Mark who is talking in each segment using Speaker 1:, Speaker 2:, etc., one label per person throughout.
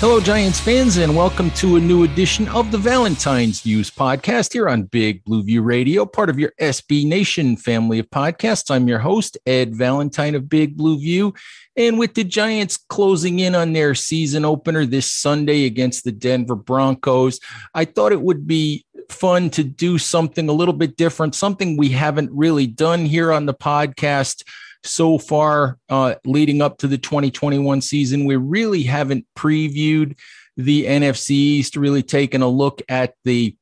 Speaker 1: Hello, Giants fans, and welcome to a new edition of the Valentine's Views podcast here on Big Blue View Radio, part of your SB Nation family of podcasts. I'm your host, Ed Valentine of Big Blue View. And with the Giants closing in on their season opener this Sunday against the Denver Broncos, I thought it would be fun to do something a little bit different, something we haven't really done here on the podcast so far uh, leading up to the 2021 season. We really haven't previewed the NFC East, really taken a look at the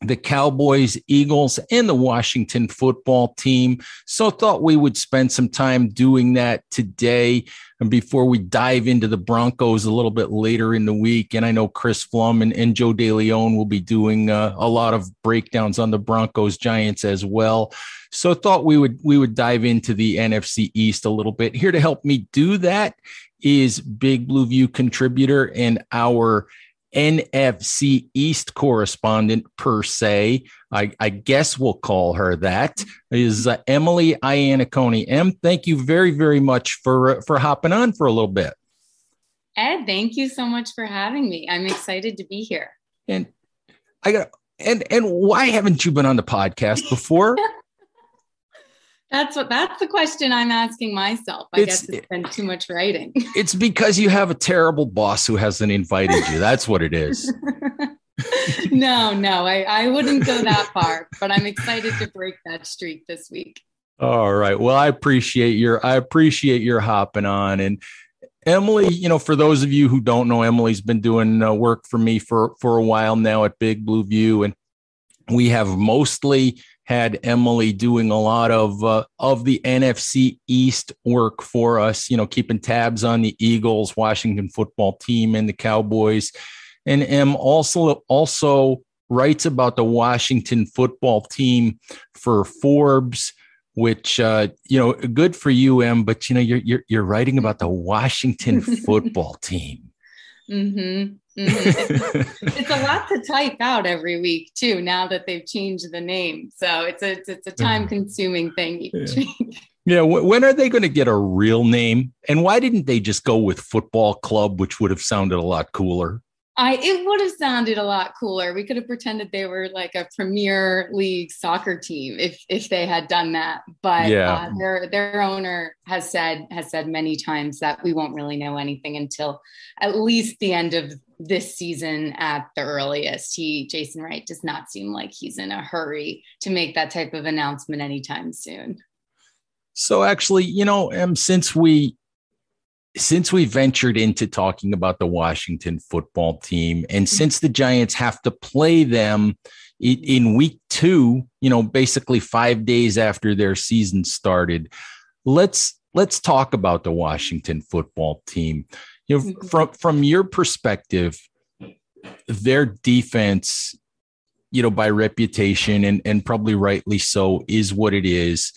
Speaker 1: the Cowboys, Eagles, and the Washington football team. So thought we would spend some time doing that today. And before we dive into the Broncos a little bit later in the week, and I know Chris Pflum and, and Joe DeLeone will be doing uh, a lot of breakdowns on the Broncos Giants as well. So thought we would we would dive into the NFC East a little bit. Here to help me do that is Big Blue View contributor and our NFC East correspondent per se. I, I, guess we'll call her that is uh, Emily Iannacone. Em, thank you very very much for uh, for hopping on for a little bit.
Speaker 2: Ed, thank you so much for having me. I'm excited to be here.
Speaker 1: And I got and and why haven't you been on the podcast before?
Speaker 2: That's what that's the question I'm asking myself. I it's, guess it's been too much writing.
Speaker 1: It's because you have a terrible boss who hasn't invited you. That's what it is.
Speaker 2: no, no, I, I wouldn't go that far, but I'm excited to break that streak this week.
Speaker 1: All right. Well, I appreciate your I appreciate your hopping on and Emily, you know, for those of you who don't know, Emily's been doing uh, work for me for for a while now at Big Blue View, and we have mostly had Emily doing a lot of uh, of the NFC East work for us, you know, keeping tabs on the Eagles, Washington football team, and the Cowboys. And Em also also writes about the Washington football team for Forbes, which uh, you know, good for you, Em. But you know, you're you're, you're writing about the Washington football team.
Speaker 2: Mm-hmm. Mm-hmm. it's, a lot to type out every week too. Now that they've changed the name, so it's a it's a time consuming thing each yeah. week.
Speaker 1: Yeah, when are they going to get a real name? And why didn't they just go with football club, which would have sounded a lot cooler?
Speaker 2: I it would have sounded a lot cooler. We could have pretended they were like a Premier League soccer team if if they had done that. But yeah. uh, their their owner has said has said many times that we won't really know anything until at least the end of this season at the earliest. He Jason Wright does not seem like he's in a hurry to make that type of announcement anytime soon.
Speaker 1: So actually, you know, um, since we since we ventured into talking about the Washington football team, and mm-hmm. since the Giants have to play them in week two, you know, basically five days after their season started, let's let's talk about the Washington football team. You know, mm-hmm. from from your perspective, their defense, you know, by reputation and and probably rightly so, is what it is.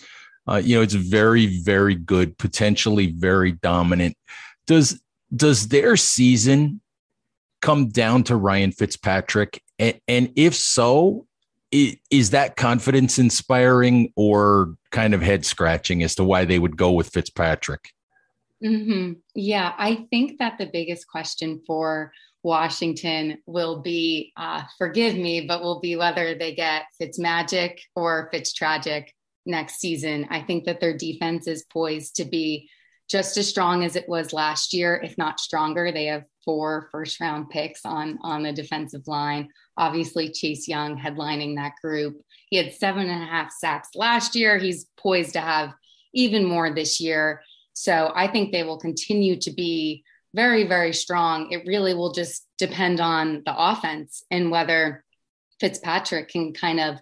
Speaker 1: Uh, you know, it's very, very good, potentially very dominant. Does does their season come down to Ryan Fitzpatrick? And, and if so, is that confidence inspiring or kind of head scratching as to why they would go with Fitzpatrick?
Speaker 2: Mm-hmm. Yeah, I think that the biggest question for Washington will be, uh, forgive me, but will be whether they get Fitzmagic or Fitztragic next season. I think that their defense is poised to be just as strong as it was last year, if not stronger. They have four first round picks on on the defensive line. Obviously, Chase Young headlining that group. He had seven and a half sacks last year. He's poised to have even more this year. So I think they will continue to be very, very strong. It really will just depend on the offense and whether Fitzpatrick can kind of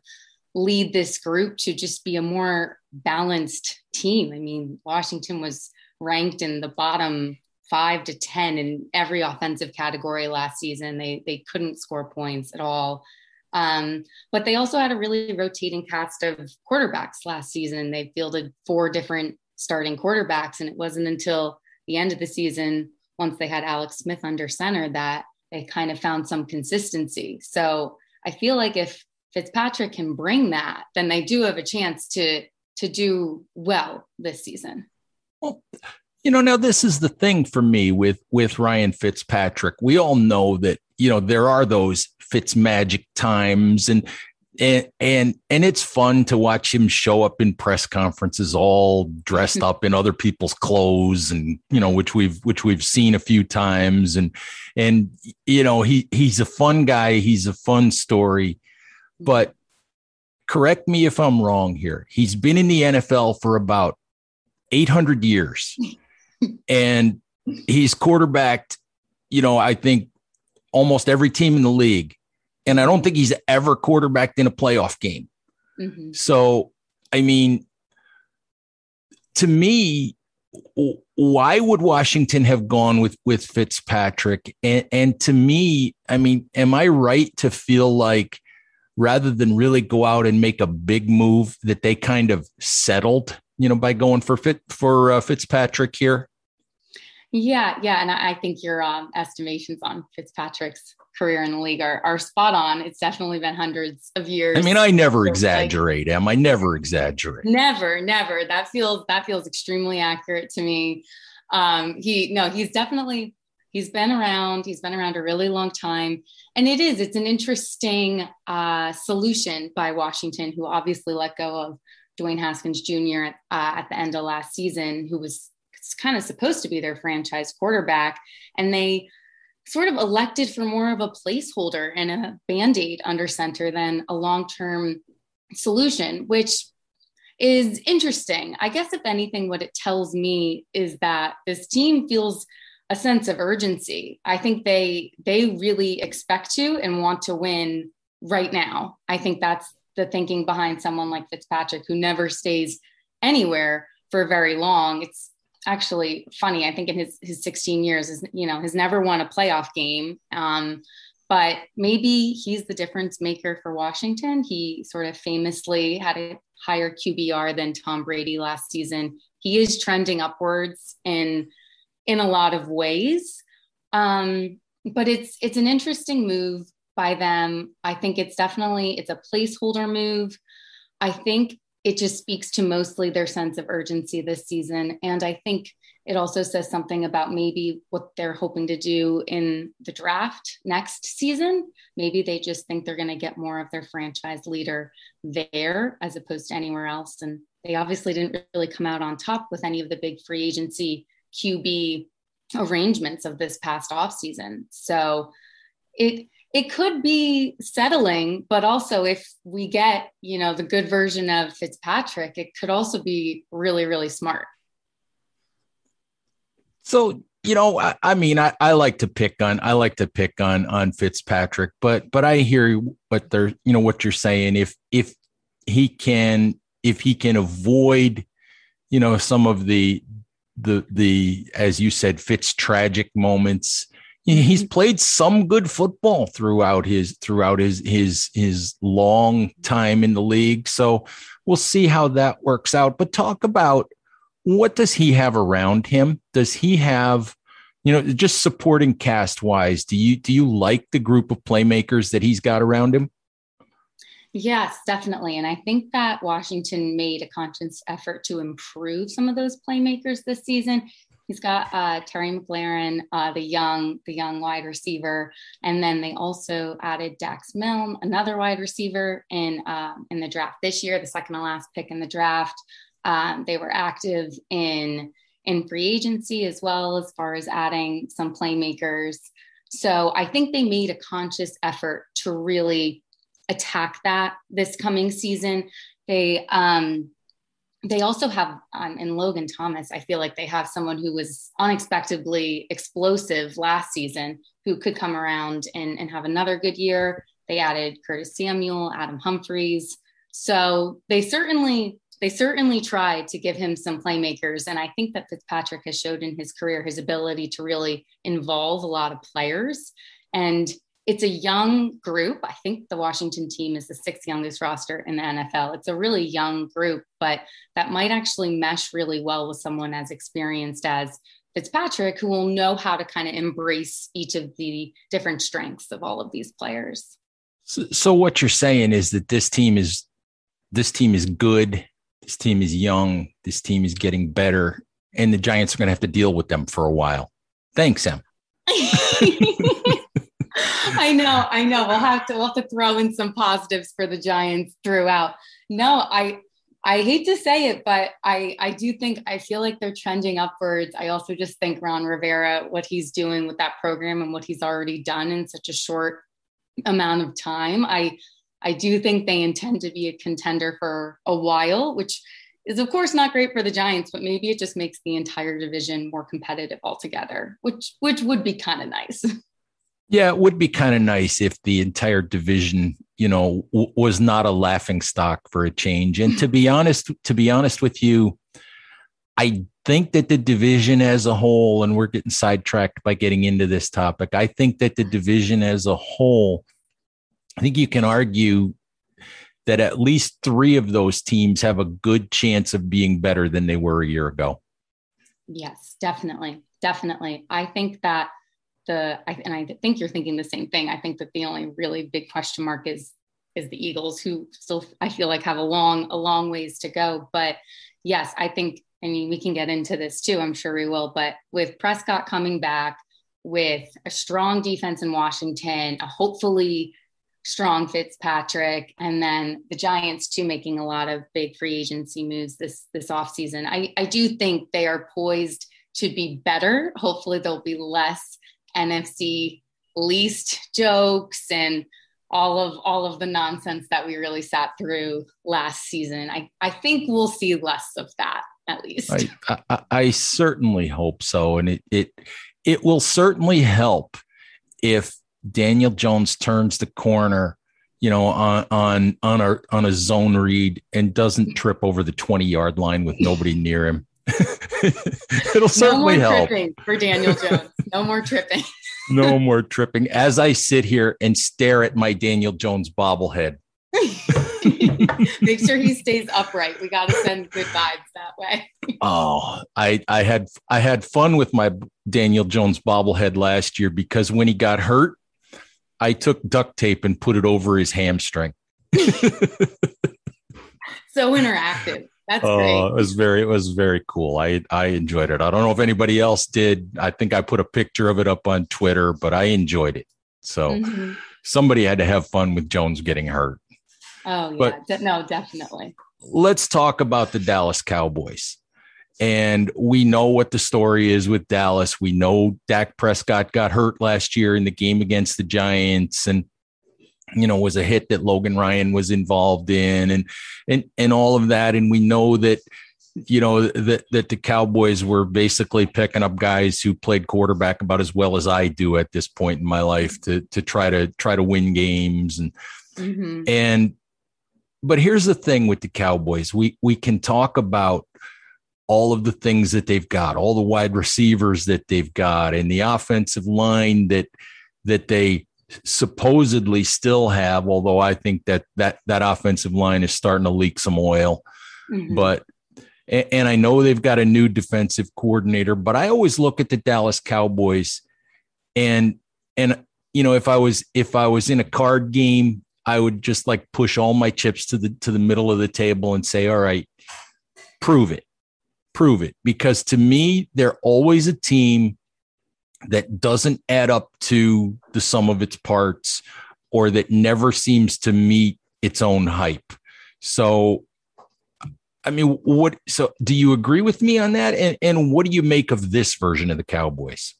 Speaker 2: lead this group to just be a more balanced team. I mean, Washington was ranked in the bottom five to 10 in every offensive category last season. They, they couldn't score points at all. Um, but they also had a really rotating cast of quarterbacks last season. They fielded four different starting quarterbacks, and it wasn't until the end of the season, once they had Alex Smith under center, that they kind of found some consistency. So I feel like if Fitzpatrick can bring that, then they do have a chance to to do well this season.
Speaker 1: Well, you know, now this is the thing for me with with Ryan Fitzpatrick. We all know that you know there are those Fitz magic times, and and and and it's fun to watch him show up in press conferences all dressed up in other people's clothes, and you know which we've which we've seen a few times, and and you know he he's a fun guy. He's a fun story, but correct me if I'm wrong here. He's been in the NFL for about 800 years. and he's quarterbacked, you know, I think almost every team in the league. And I don't think he's ever quarterbacked in a playoff game. Mm-hmm. So, I mean, to me, why would Washington have gone with with Fitzpatrick? And, and to me, I mean, am I right to feel like rather than really go out and make a big move, that they kind of settled, you know, by going for Fit for uh, Fitzpatrick here?
Speaker 2: Yeah, yeah, and I, I think your um, estimations on Fitzpatrick's career in the league are, are spot on. It's definitely been hundreds of years.
Speaker 1: I mean, I never exaggerate, like, Em. I never exaggerate.
Speaker 2: Never, never. That feels that feels extremely accurate to me. Um, he no, he's definitely he's been around. He's been around a really long time, and it is it's an interesting uh, solution by Washington, who obviously let go of Dwayne Haskins Jr. At, uh, at the end of last season, who was kind of supposed to be their franchise quarterback. And they sort of elected for more of a placeholder and a band aid under center than a long term solution, which is interesting. I guess, if anything, what it tells me is that this team feels a sense of urgency. I think they they really expect to and want to win right now. I think that's the thinking behind someone like Fitzpatrick who never stays anywhere for very long. It's actually funny. I think in his his 16 years is you know has never won a playoff game. Um, but maybe he's the difference maker for Washington. He sort of famously had a higher QBR than Tom Brady last season. He is trending upwards in in a lot of ways. Um, but it's it's an interesting move by them. I think it's definitely it's a placeholder move. I think it just speaks to mostly their sense of urgency this season. And I think it also says something about maybe what they're hoping to do in the draft next season. Maybe they just think they're going to get more of their franchise leader there as opposed to anywhere else. And they obviously didn't really come out on top with any of the big free agency QB arrangements of this past offseason. So it it could be settling, but also if we get, you know, the good version of Fitzpatrick, it could also be really, really smart.
Speaker 1: So, you know, I, I mean, I, I like to pick on, I like to pick on, on Fitzpatrick, but, but I hear what they're, you know, what you're saying. If, if he can, if he can avoid, you know, some of the, the, the, as you said, Fitz tragic moments, he's mm-hmm. played some good football throughout his throughout his his his long time in the league. So we'll see how that works out. But talk about what does he have around him? Does he have you know just supporting cast wise do you do you like the group of playmakers that he's got around him
Speaker 2: Yes, definitely. And I think that Washington made a conscious effort to improve some of those playmakers this season. He's got uh, Terry McLaurin, uh, the young, the young wide receiver, and then they also added Dax Milne, another wide receiver, in uh, in the draft this year, the second to last pick in the draft. Um, they were active in in free agency as well, as far as adding some playmakers. So I think they made a conscious effort to really attack that this coming season. They um, they also have um, in Logan Thomas. I feel like they have someone who was unexpectedly explosive last season, who could come around and, and have another good year. They added Curtis Samuel, Adam Humphries. So they certainly they certainly tried to give him some playmakers. And I think that Fitzpatrick has showed in his career his ability to really involve a lot of players. And it's a young group. I think the Washington team is the sixth youngest roster in the NFL. It's a really young group, but that might actually mesh really well with someone as experienced as Fitzpatrick, who will know how to kind of embrace each of the different strengths of all of these players.
Speaker 1: So, so what you're saying is that this team is this team is good this team is young. This team is getting better, and the Giants are going to have to deal with them for a while. Thanks, Sam.
Speaker 2: I know, I know. We'll have to we'll have to throw in some positives for the Giants throughout. No, I I hate to say it, but I I do think I feel like they're trending upwards. I also just think Ron Rivera, what he's doing with that program and what he's already done in such a short amount of time. I I do think they intend to be a contender for a while, which is of course not great for the Giants, but maybe it just makes the entire division more competitive altogether, which which would be kind of nice.
Speaker 1: Yeah, it would be kind of nice if the entire division, you know, w- was not a laughing stock for a change. And to be honest, to be honest with you, I think that the division as a whole, and we're getting sidetracked by getting into this topic. I think that the division as a whole I think you can argue that at least three of those teams have a good chance of being better than they were a year ago.
Speaker 2: Yes, definitely. Definitely. I think that the, and I think you're thinking the same thing. I think that the only really big question mark is, is the Eagles who still, I feel like have a long, a long ways to go. But yes, I think, I mean, we can get into this too. I'm sure we will, but with Prescott coming back with a strong defense in Washington, a hopefully strong Fitzpatrick, and then the Giants too making a lot of big free agency moves this this offseason. I, I do think they are poised to be better. Hopefully there'll be less NFC least jokes and all of all of the nonsense that we really sat through last season. I, I think we'll see less of that at least.
Speaker 1: I, I, I certainly hope so. And it it it will certainly help if Daniel Jones turns the corner, you know, on on on a on a zone read and doesn't trip over the 20 yard line with nobody near him. It'll certainly
Speaker 2: no
Speaker 1: help
Speaker 2: for Daniel Jones. No more tripping.
Speaker 1: no more tripping. As I sit here and stare at my Daniel Jones bobblehead.
Speaker 2: Make sure he stays upright. We got to send good vibes that way.
Speaker 1: oh, I I had I had fun with my Daniel Jones bobblehead last year because when he got hurt, I took duct tape and put it over his hamstring.
Speaker 2: so interactive. That's
Speaker 1: uh, great. It was very, it was very cool. I, I enjoyed it. I don't know if anybody else did. I think I put a picture of it up on Twitter, but I enjoyed it. So mm-hmm. somebody had to have fun with Jones getting hurt.
Speaker 2: Oh yeah, but De- no, definitely.
Speaker 1: Let's talk about the Dallas Cowboys. And we know what the story is with Dallas. We know Dak Prescott got hurt last year in the game against the Giants and you know was a hit that Logan Ryan was involved in and and and all of that. And we know that you know that that the Cowboys were basically picking up guys who played quarterback about as well as I do at this point in my life to to try to try to win games. And mm-hmm. and but here's the thing with the Cowboys. We we can talk about all of the things that they've got, all the wide receivers that they've got, and the offensive line that that they supposedly still have. Although I think that that that offensive line is starting to leak some oil, mm-hmm. but and I know they've got a new defensive coordinator. But I always look at the Dallas Cowboys, and and you know if I was if I was in a card game, I would just like push all my chips to the to the middle of the table and say, all right, prove it prove it because to me, they're always a team that doesn't add up to the sum of its parts or that never seems to meet its own hype. So I mean, what? So, do you agree with me on that? And and what do you make of this version of the Cowboys?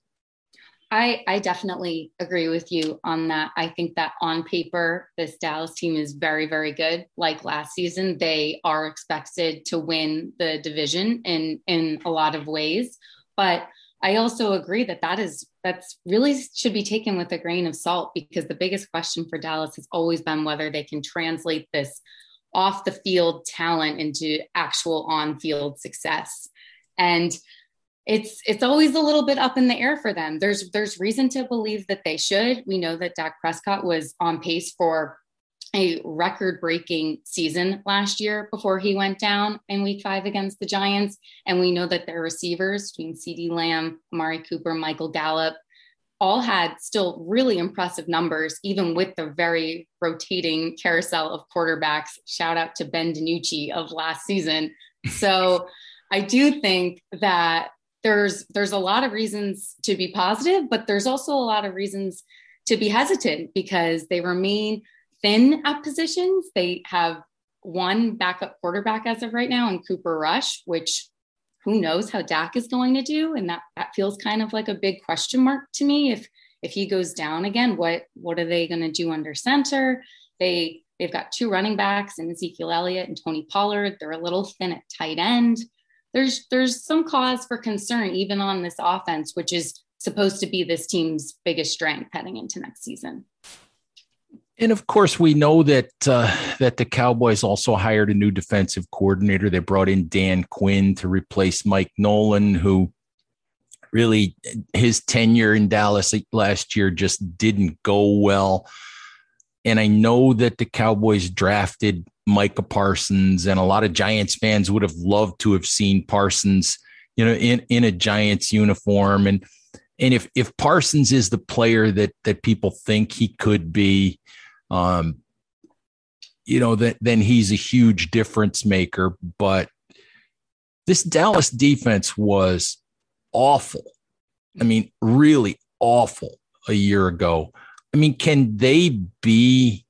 Speaker 2: I, I definitely agree with you on that. I think that on paper, this Dallas team is very, very good. Like last season, they are expected to win the division in in a lot of ways. But I also agree that that is that's really should be taken with a grain of salt because the biggest question for Dallas has always been whether they can translate this off the field talent into actual on field success. And it's it's always a little bit up in the air for them. There's there's reason to believe that they should. We know that Dak Prescott was on pace for a record breaking season last year before he went down in week five against the Giants. And we know that their receivers between CeeDee Lamb, Amari Cooper, Michael Gallup, all had still really impressive numbers, even with the very rotating carousel of quarterbacks. Shout out to Ben DiNucci of last season. So I do think that there's there's a lot of reasons to be positive, but there's also a lot of reasons to be hesitant because they remain thin at positions. They have one backup quarterback as of right now in Cooper Rush, which who knows how Dak is going to do. And that, that feels kind of like a big question mark to me. If if he goes down again, what what are they going to do under center? They they've got two running backs and Ezekiel Elliott and Tony Pollard. They're a little thin at tight end there's there's some cause for concern even on this offense, which is supposed to be this team's biggest strength heading into next season.
Speaker 1: And of course, we know that uh, that the Cowboys also hired a new defensive coordinator. They brought in Dan Quinn to replace Mike Nolan, who really his tenure in Dallas last year just didn't go well. And I know that the Cowboys drafted Micah Parsons, and a lot of Giants fans would have loved to have seen Parsons, you know, in in a Giants uniform. And and if if Parsons is the player that that people think he could be, um, you know, that then he's a huge difference maker. But this Dallas defense was awful. I mean, really awful a year ago. I mean, can they be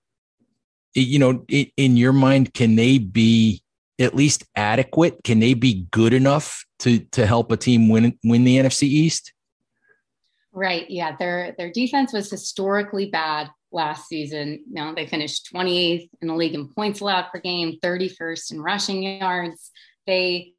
Speaker 1: you know, in your mind, can they be at least adequate? Can they be good enough to to help a team win win the NFC East?
Speaker 2: Right. Yeah. Their their defense was historically bad last season. Know, they finished 28th in the league in points allowed per game, 31st in rushing yards. They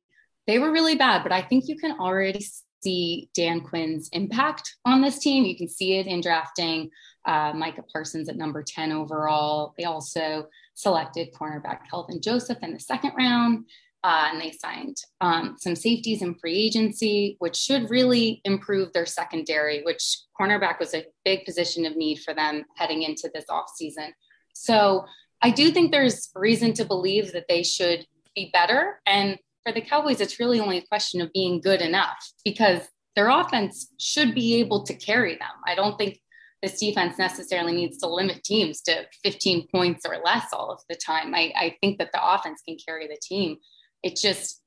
Speaker 2: they were really bad, but I think you can already see Dan Quinn's impact on this team. You can see it in drafting uh, Micah Parsons at number 10 overall. They also selected cornerback Kelvin Joseph in the second round. Uh, and they signed um, some safeties in free agency, which should really improve their secondary, which cornerback was a big position of need for them heading into this offseason. So I do think there's reason to believe that they should be better. And for the Cowboys, it's really only a question of being good enough because their offense should be able to carry them. I don't think this defense necessarily needs to limit teams to 15 points or less all of the time. I, I think that the offense can carry the team. It just,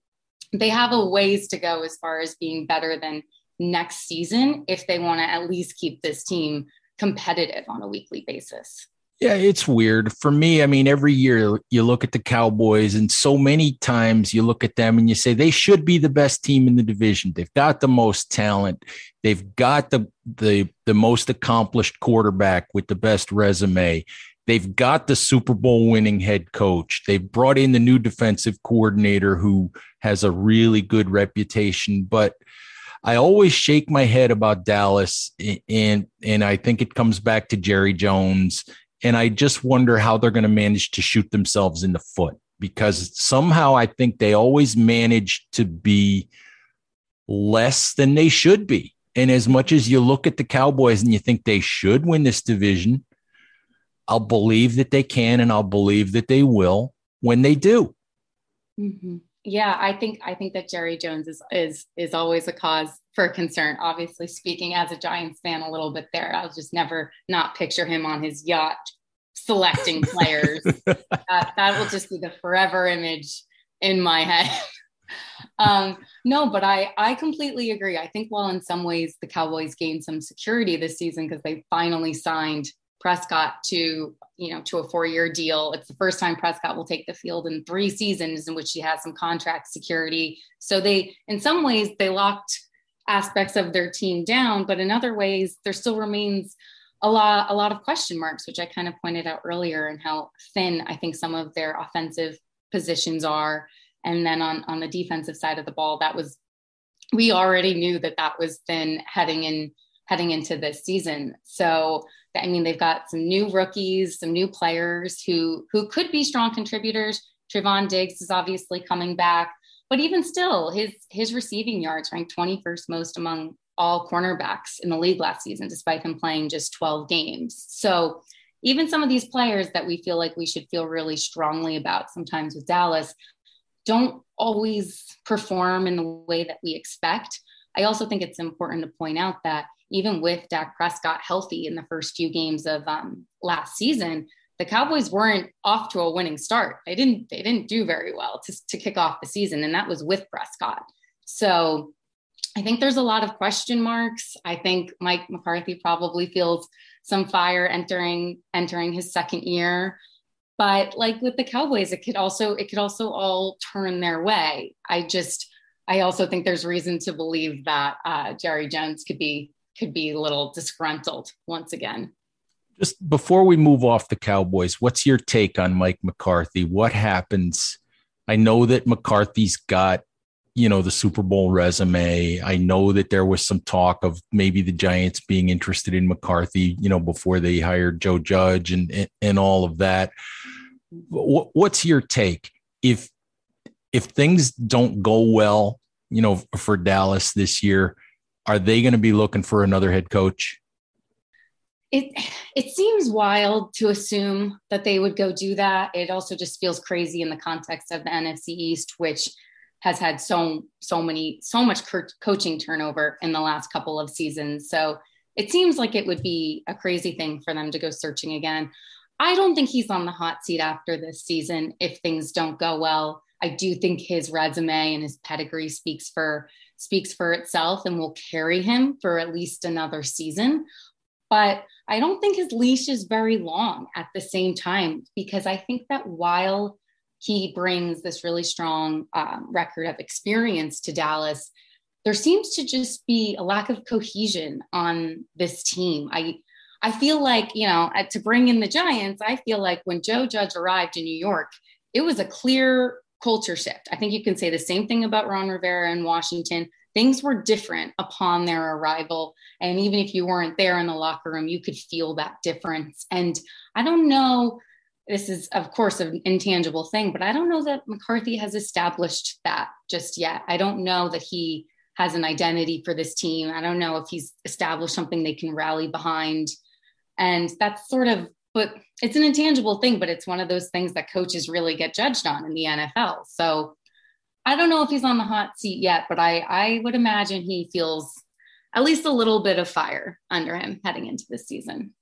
Speaker 2: they have a ways to go as far as being better than next season if they want to at least keep this team competitive on a weekly basis.
Speaker 1: Yeah, it's weird. For me, I mean, every year you look at the Cowboys, and so many times you look at them and you say they should be the best team in the division. They've got the most talent. They've got the the the most accomplished quarterback with the best resume. They've got the Super Bowl winning head coach. They've brought in the new defensive coordinator who has a really good reputation, but I always shake my head about Dallas and and I think it comes back to Jerry Jones and I just wonder how they're going to manage to shoot themselves in the foot because somehow I think they always manage to be less than they should be. And as much as you look at the Cowboys and you think they should win this division, I'll believe that they can and I'll believe that they will when they do.
Speaker 2: Mm-hmm. Yeah, I think I think that Jerry Jones is is is always a cause for concern. Obviously, speaking as a Giants fan, a little bit there. I'll just never not picture him on his yacht selecting players. uh, that will just be the forever image in my head. um, no, but I I completely agree. I think while in some ways the Cowboys gained some security this season because they finally signed Prescott to you know to a four year deal. It's the first time Prescott will take the field in three seasons in which he has some contract security. So they, in some ways, they locked aspects of their team down, but in other ways, there still remains a lot a lot of question marks, which I kind of pointed out earlier, and how thin I think some of their offensive positions are. And then on on the defensive side of the ball, that was we already knew that that was thin heading in heading into this season. So I mean, they've got some new rookies, some new players who who could be strong contributors. Trevon Diggs is obviously coming back, but even still, his his receiving yards ranked 21st most among all cornerbacks in the league last season, despite him playing just 12 games. So even some of these players that we feel like we should feel really strongly about sometimes with Dallas don't always perform in the way that we expect. I also think it's important to point out that even with Dak Prescott healthy in the first few games of um, last season, the Cowboys weren't off to a winning start. They didn't they didn't do very well to, to kick off the season, and that was with Prescott. So I think there's a lot of question marks. I think Mike McCarthy probably feels some fire entering entering his second year. But like with the Cowboys, it could also it could also all turn their way. I just I also think there's reason to believe that uh, Jerry Jones could be could be a little disgruntled once again.
Speaker 1: Just before we move off the Cowboys, what's your take on Mike McCarthy? What happens? I know that McCarthy's got, you know, the Super Bowl resume. I know that there was some talk of maybe the Giants being interested in McCarthy, you know, before they hired Joe Judge and and, all of that. What's your take if if things don't go well, you know, for Dallas this year? Are they going to be looking for another head coach?
Speaker 2: It it seems wild to assume that they would go do that. It also just feels crazy in the context of the NFC East, which has had so so many so much coaching turnover in the last couple of seasons. So it seems like it would be a crazy thing for them to go searching again. I don't think he's on the hot seat after this season if things don't go well. I do think his resume and his pedigree speaks for speaks for itself and will carry him for at least another season. But I don't think his leash is very long at the same time, because I think that while he brings this really strong um, record of experience to Dallas, there seems to just be a lack of cohesion on this team. I I feel like, you know, to bring in the Giants, I feel like when Joe Judge arrived in New York, it was a clear culture shift. I think you can say the same thing about Ron Rivera in Washington. Things were different upon their arrival. And even if you weren't there in the locker room, you could feel that difference. And I don't know, this is, of course, an intangible thing, but I don't know that McCarthy has established that just yet. I don't know that he has an identity for this team. I don't know if he's established something they can rally behind. And that's sort of but it's an intangible thing, but it's one of those things that coaches really get judged on in the NFL. So I don't know if he's on the hot seat yet, but I, I would imagine he feels at least a little bit of fire under him heading into this season.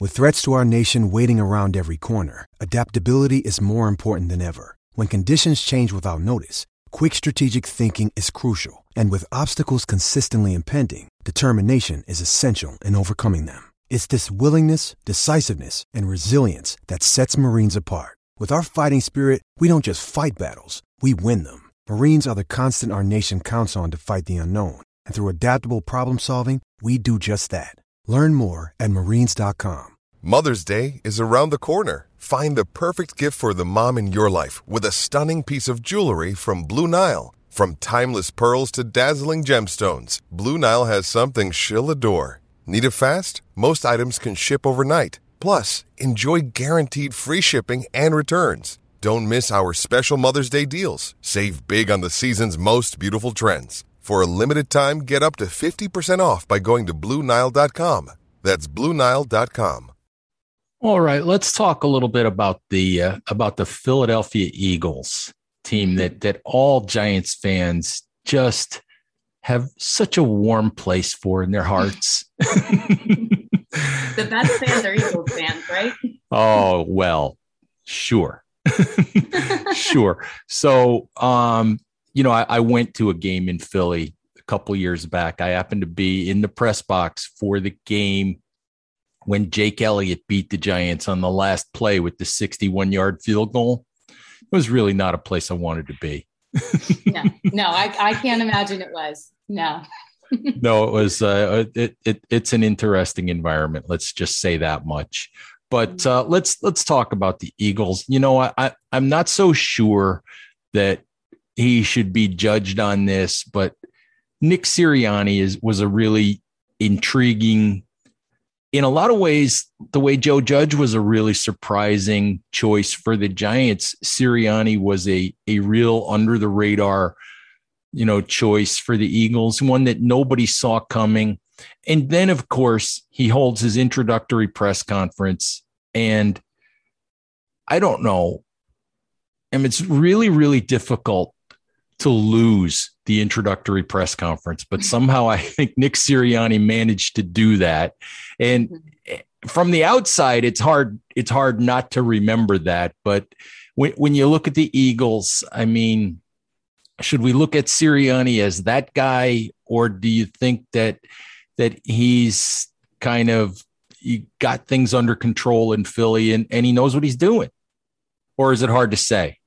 Speaker 3: With threats to our nation waiting around every corner, adaptability is more important than ever. When conditions change without notice, quick strategic thinking is crucial. And with obstacles consistently impending, determination is essential in overcoming them. It's this willingness, decisiveness, and resilience that sets Marines apart. With our fighting spirit, we don't just fight battles, we win them. Marines are the constant our nation counts on to fight the unknown. And through adaptable problem solving, we do just that. Learn more at marines.com.
Speaker 4: Mother's Day is around the corner. Find the perfect gift for the mom in your life with a stunning piece of jewelry from Blue Nile. From timeless pearls to dazzling gemstones, Blue Nile has something she'll adore. Need it fast? Most items can ship overnight. Plus, enjoy guaranteed free shipping and returns. Don't miss our special Mother's Day deals. Save big on the season's most beautiful trends. For a limited time, get up to 50% off by going to Bluenile.com. That's Bluenile.com.
Speaker 1: All right, let's talk a little bit about the uh, about the Philadelphia Eagles team that that all Giants fans just have such a warm place for in their hearts.
Speaker 2: the best fans are Eagles fans, right?
Speaker 1: Oh, well, sure. sure. So, um, you know, I, I, went to a game in Philly a couple years back. I happened to be in the press box for the game when Jake Elliott beat the Giants on the last play with the 61 yard field goal. It was really not a place I wanted to be.
Speaker 2: No, no, I, I can't imagine it was. No.
Speaker 1: no, it was. Uh, it, it it's an interesting environment. Let's just say that much. But uh, let's let's talk about the Eagles. You know, I, I I'm not so sure that he should be judged on this, but Nick Sirianni is was a really intriguing in a lot of ways, the way Joe Judge was a really surprising choice for the Giants, Sirianni was a a real under the radar, you know, choice for the Eagles, one that nobody saw coming. And then, of course, he holds his introductory press conference, and I don't know. I mean, it's really, really difficult to lose the introductory press conference, but somehow I think Nick Sirianni managed to do that. And mm-hmm. from the outside, it's hard, it's hard not to remember that. But when, when you look at the Eagles, I mean, should we look at Sirianni as that guy, or do you think that that he's kind of he got things under control in Philly and, and he knows what he's doing? Or is it hard to say?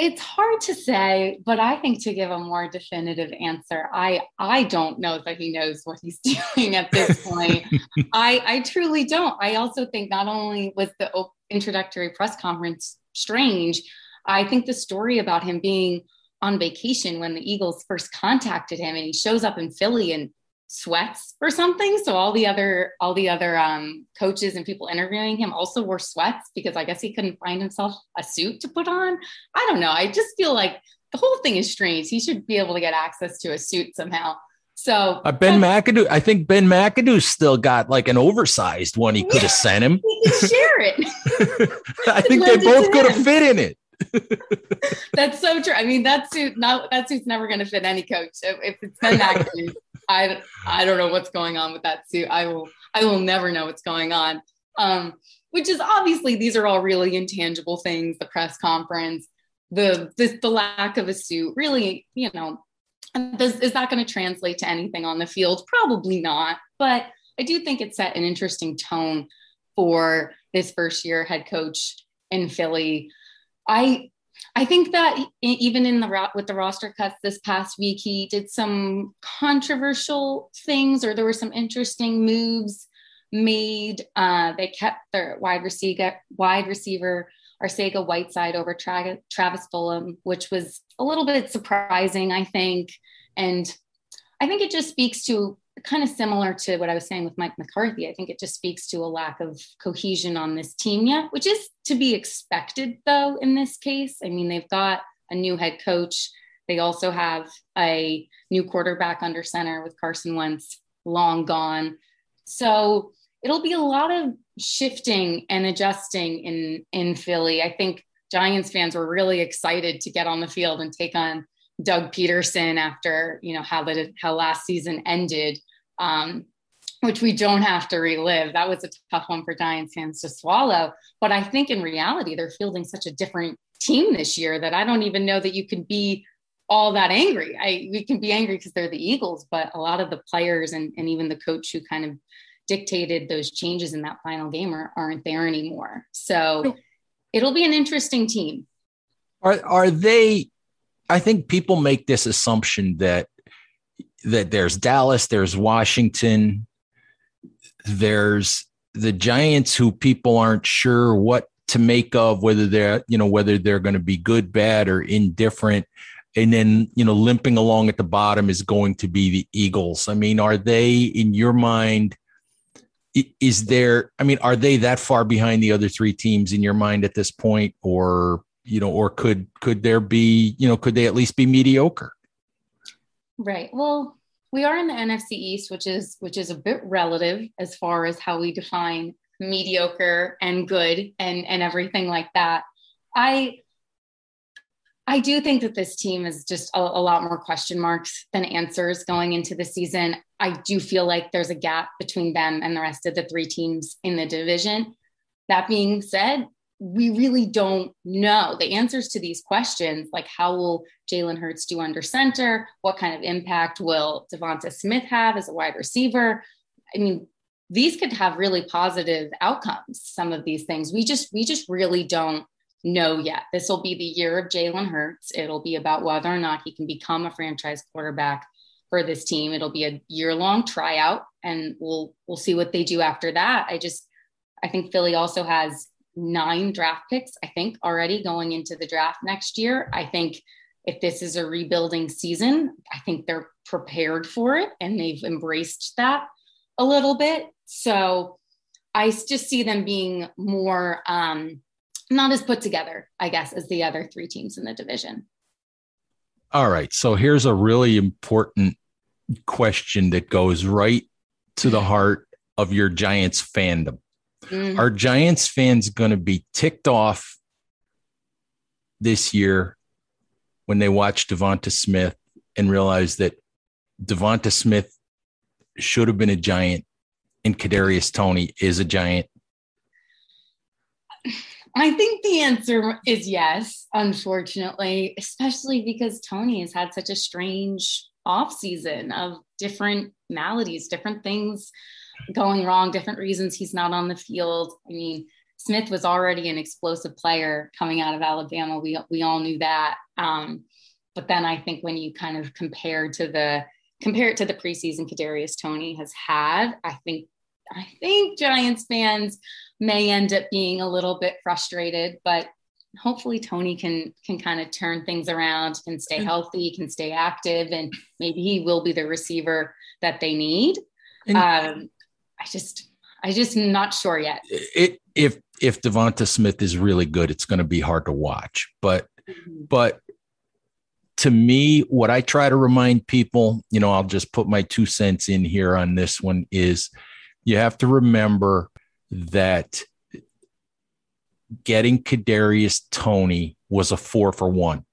Speaker 2: It's hard to say, but I think to give a more definitive answer, I I don't know that he knows what he's doing at this point. I I truly don't. I also think not only was the introductory press conference strange, I think the story about him being on vacation when the Eagles first contacted him and he shows up in Philly and sweats or something. So all the other all the other um, coaches and people interviewing him also wore sweats because I guess he couldn't find himself a suit to put on. I don't know. I just feel like the whole thing is strange. He should be able to get access to a suit somehow. So
Speaker 1: uh, Ben McAdoo, I think Ben McAdoo still got like an oversized one. He could have sent him.
Speaker 2: He share it.
Speaker 1: I think they both could have fit in it.
Speaker 2: That's so true. I mean, that suit, not that suit's never going to fit any coach. If it's Ben McAdoo, I I don't know what's going on with that suit. I will I will never know what's going on. Um, which is obviously these are all really intangible things. The press conference, the the, the lack of a suit, really, you know, is that going to translate to anything on the field? Probably not. But I do think it set an interesting tone for this first year head coach in Philly. I I think that even in the with the roster cuts this past week, he did some controversial things, or there were some interesting moves made. Uh, they kept their wide receiver, wide receiver Arcega Whiteside over Tra- Travis Fulgham, which was a little bit surprising, I think. And I think it just speaks to kind of similar to what I was saying with Mike McCarthy. I think it just speaks to a lack of cohesion on this team yet, which is to be expected, though, in this case. I mean, they've got a new head coach. They also have a new quarterback under center with Carson Wentz long gone. So it'll be a lot of shifting and adjusting in in Philly. I think Giants fans were really excited to get on the field and take on Doug Pederson after you know how the how last season ended um, which we don't have to relive. That was a tough one for Giants fans to swallow. But I think in reality, they're fielding such a different team this year that I don't even know that you can be all that angry. I we can be angry because they're the Eagles, but a lot of the players and, and even the coach who kind of dictated those changes in that final game are, aren't there anymore. So it'll be an interesting team.
Speaker 1: Are are they I think people make this assumption that that there's Dallas, there's Washington, there's the Giants who people aren't sure what to make of whether they're you know whether they're going to be good, bad, or indifferent. And then you know limping along at the bottom is going to be the Eagles. I mean, are they in your mind? Is there? I mean, are they that far behind the other three teams in your mind at this point, or you know, or could could there be you know could they at least be mediocre?
Speaker 2: Right. Well, we are in the NFC East, which is which is a bit relative as far as how we define mediocre and good and and everything like that. I I do think that this team is just a, a, lot more question marks than answers going into the season. I do feel like there's a gap between them and the rest of the three teams in the division. That being said, we really don't know the answers to these questions. Like, how will Jalen Hurts do under center? What kind of impact will Devonta Smith have as a wide receiver? I mean, these could have really positive outcomes. Some of these things we just we just really don't know yet. This will be the year of Jalen Hurts. It'll be about whether or not he can become a franchise quarterback for this team. It'll be a year long tryout, and we'll we'll see what they do after that. I just I think Philly also has nine draft picks. I think already going into the draft next year. I think if this is a rebuilding season, I think they're prepared for it and they've embraced that a little bit. So I just see them being more um, not as put together, I guess, as the other three teams in the division.
Speaker 1: All right. So here's a really important question that goes right to the heart of your Giants fandom. Mm. Are Giants fans going to be ticked off this year when they watch Devonta Smith and realize that Devonta Smith should have been a giant and Kadarius Toney is a giant?
Speaker 2: I think the answer is yes, unfortunately, especially because Toney has had such a strange off season of different maladies, different things going wrong, different reasons he's not on the field. I mean, Smith was already an explosive player coming out of Alabama. We we all knew that. Um, but then I think when you kind of compare to the compare it to the preseason Kadarius Toney has had, I think I think Giants fans may end up being a little bit frustrated, but hopefully Toney can can kind of turn things around, can stay healthy, can stay active, and maybe he will be the receiver that they need. Um, I just I just not sure yet.
Speaker 1: It, if if Devonta Smith is really good, it's going to be hard to watch. But mm-hmm. but to me, what I try to remind people, you know, I'll just put my two cents in here on this one is you have to remember that getting Kadarius Toney was a four for one.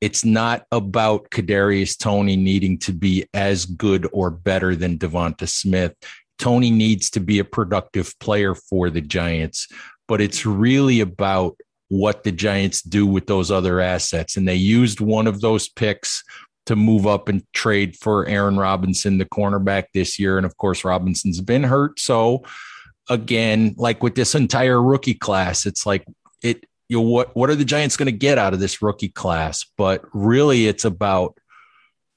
Speaker 1: It's not about Kadarius Toney needing to be as good or better than Devonta Smith. Toney needs to be a productive player for the Giants, but it's really about what the Giants do with those other assets. And they used one of those picks to move up and trade for Aaron Robinson, the cornerback this year. And of course, Robinson's been hurt. So again, like with this entire rookie class, it's like it, you know, what, what are the Giants going to get out of this rookie class? But really it's about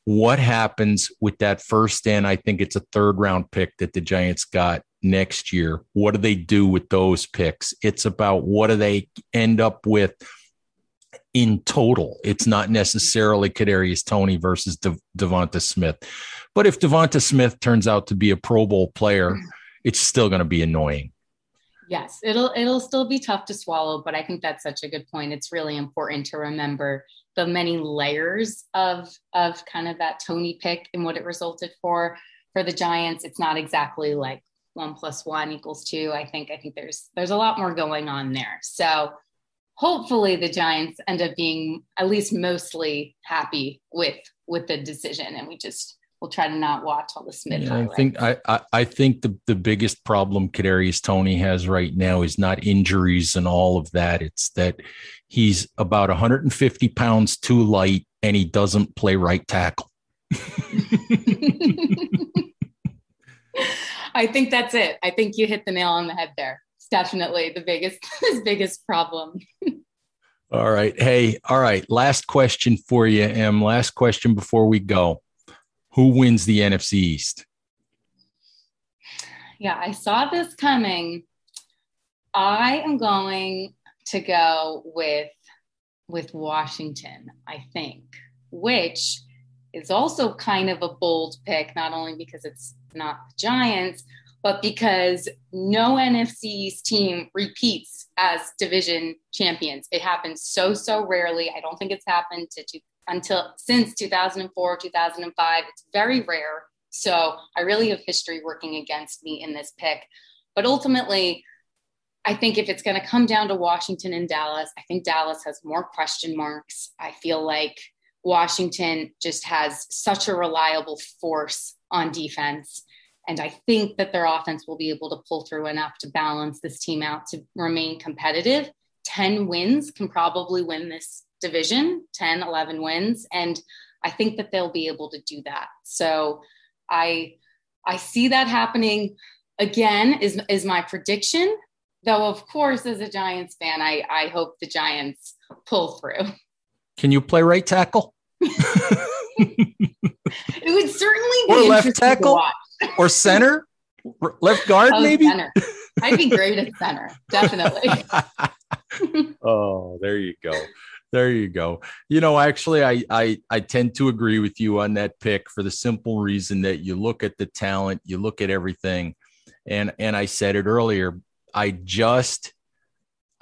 Speaker 1: what happens with that first and I think it's a third round pick that the Giants got next year. What do they do with those picks? It's about what do they end up with in total. It's not necessarily Kadarius Toney versus De- Devonta Smith. But if Devonta Smith turns out to be a Pro Bowl player, it's still going to be annoying.
Speaker 2: Yes, it'll it'll still be tough to swallow, but I think that's such a good point. It's really important to remember the many layers of of kind of that Toney pick and what it resulted for for the Giants. It's not exactly like one plus one equals two. I think I think there's there's a lot more going on there. So hopefully the Giants end up being at least mostly happy with with the decision, and we just we'll try to not watch all the Smith.
Speaker 1: Yeah, I think I, I, I think the the biggest problem Kadarius Toney has right now is not injuries and all of that. It's that he's about 150 pounds too light and he doesn't play right tackle.
Speaker 2: I think that's it. I think you hit the nail on the head there. It's definitely the biggest his biggest problem.
Speaker 1: all right. Hey, all right. Last question for you, Em. Last question before we go. Who wins the NFC East?
Speaker 2: Yeah, I saw this coming. I am going to go with with Washington, I think, which is also kind of a bold pick, not only because it's not the Giants, but because no NFC's team repeats as division champions. It happens so, so rarely. I don't think it's happened to, to until since 2004, 2005. It's very rare. So I really have history working against me in this pick. But ultimately, I think if it's going to come down to Washington and Dallas, I think Dallas has more question marks. I feel like Washington just has such a reliable force on defense. And I think that their offense will be able to pull through enough to balance this team out to remain competitive. 10 wins can probably win this division, 10, 11 wins. And I think that they'll be able to do that. So I I see that happening again is is my prediction. Though of course, as a Giants fan, I I hope the Giants pull through.
Speaker 1: Can you play right tackle?
Speaker 2: it would certainly be
Speaker 1: or left tackle or center, left guard oh, maybe.
Speaker 2: Center. I'd be great at center, definitely.
Speaker 1: oh, there you go. There you go. You know, actually, I, I I tend to agree with you on that pick for the simple reason that you look at the talent, you look at everything, and and I said it earlier. I just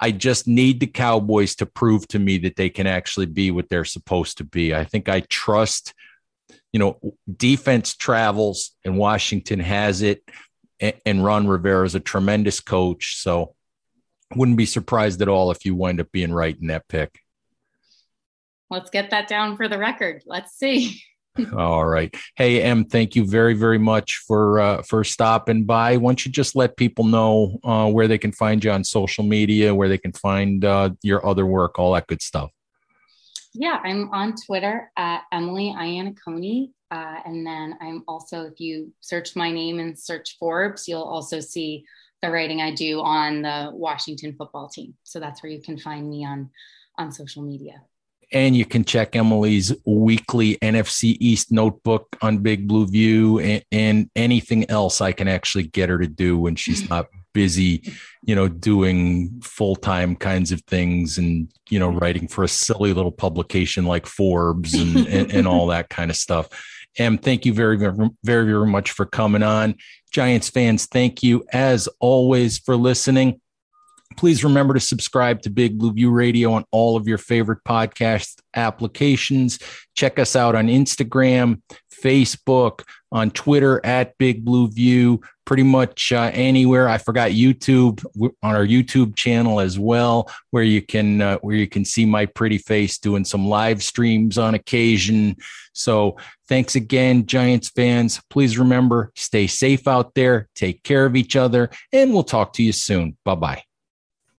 Speaker 1: I just need the Cowboys to prove to me that they can actually be what they're supposed to be. I think I trust, you know, defense travels and Washington has it, and Ron Rivera is a tremendous coach. So, wouldn't be surprised at all if you wind up being right in that pick
Speaker 2: let's get that down for the record. Let's see.
Speaker 1: All right. Hey, Em, thank you very, very much for uh, for stopping by. Why don't you just let people know uh, where they can find you on social media, where they can find uh, your other work, all that good stuff.
Speaker 2: Yeah, I'm on Twitter at Emily Iannaccone. Uh, and then I'm also, if you search my name and search Forbes, you'll also see the writing I do on the Washington football team. So that's where you can find me on on social media.
Speaker 1: And you can check Emily's weekly NFC East notebook on Big Blue View and, and anything else I can actually get her to do when she's not busy, you know, doing full time kinds of things and, you know, writing for a silly little publication like Forbes and, and, and all that kind of stuff. And thank you very, very, very, very much for coming on. Giants fans, thank you as always for listening. Please remember to subscribe to Big Blue View Radio on all of your favorite podcast applications. Check us out on Instagram, Facebook, on Twitter at Big Blue View, pretty much uh, anywhere. I forgot YouTube on our YouTube channel as well, where you can uh, where you can see my pretty face doing some live streams on occasion. So thanks again, Giants fans. Please remember, stay safe out there, take care of each other, and we'll talk to you soon. Bye bye.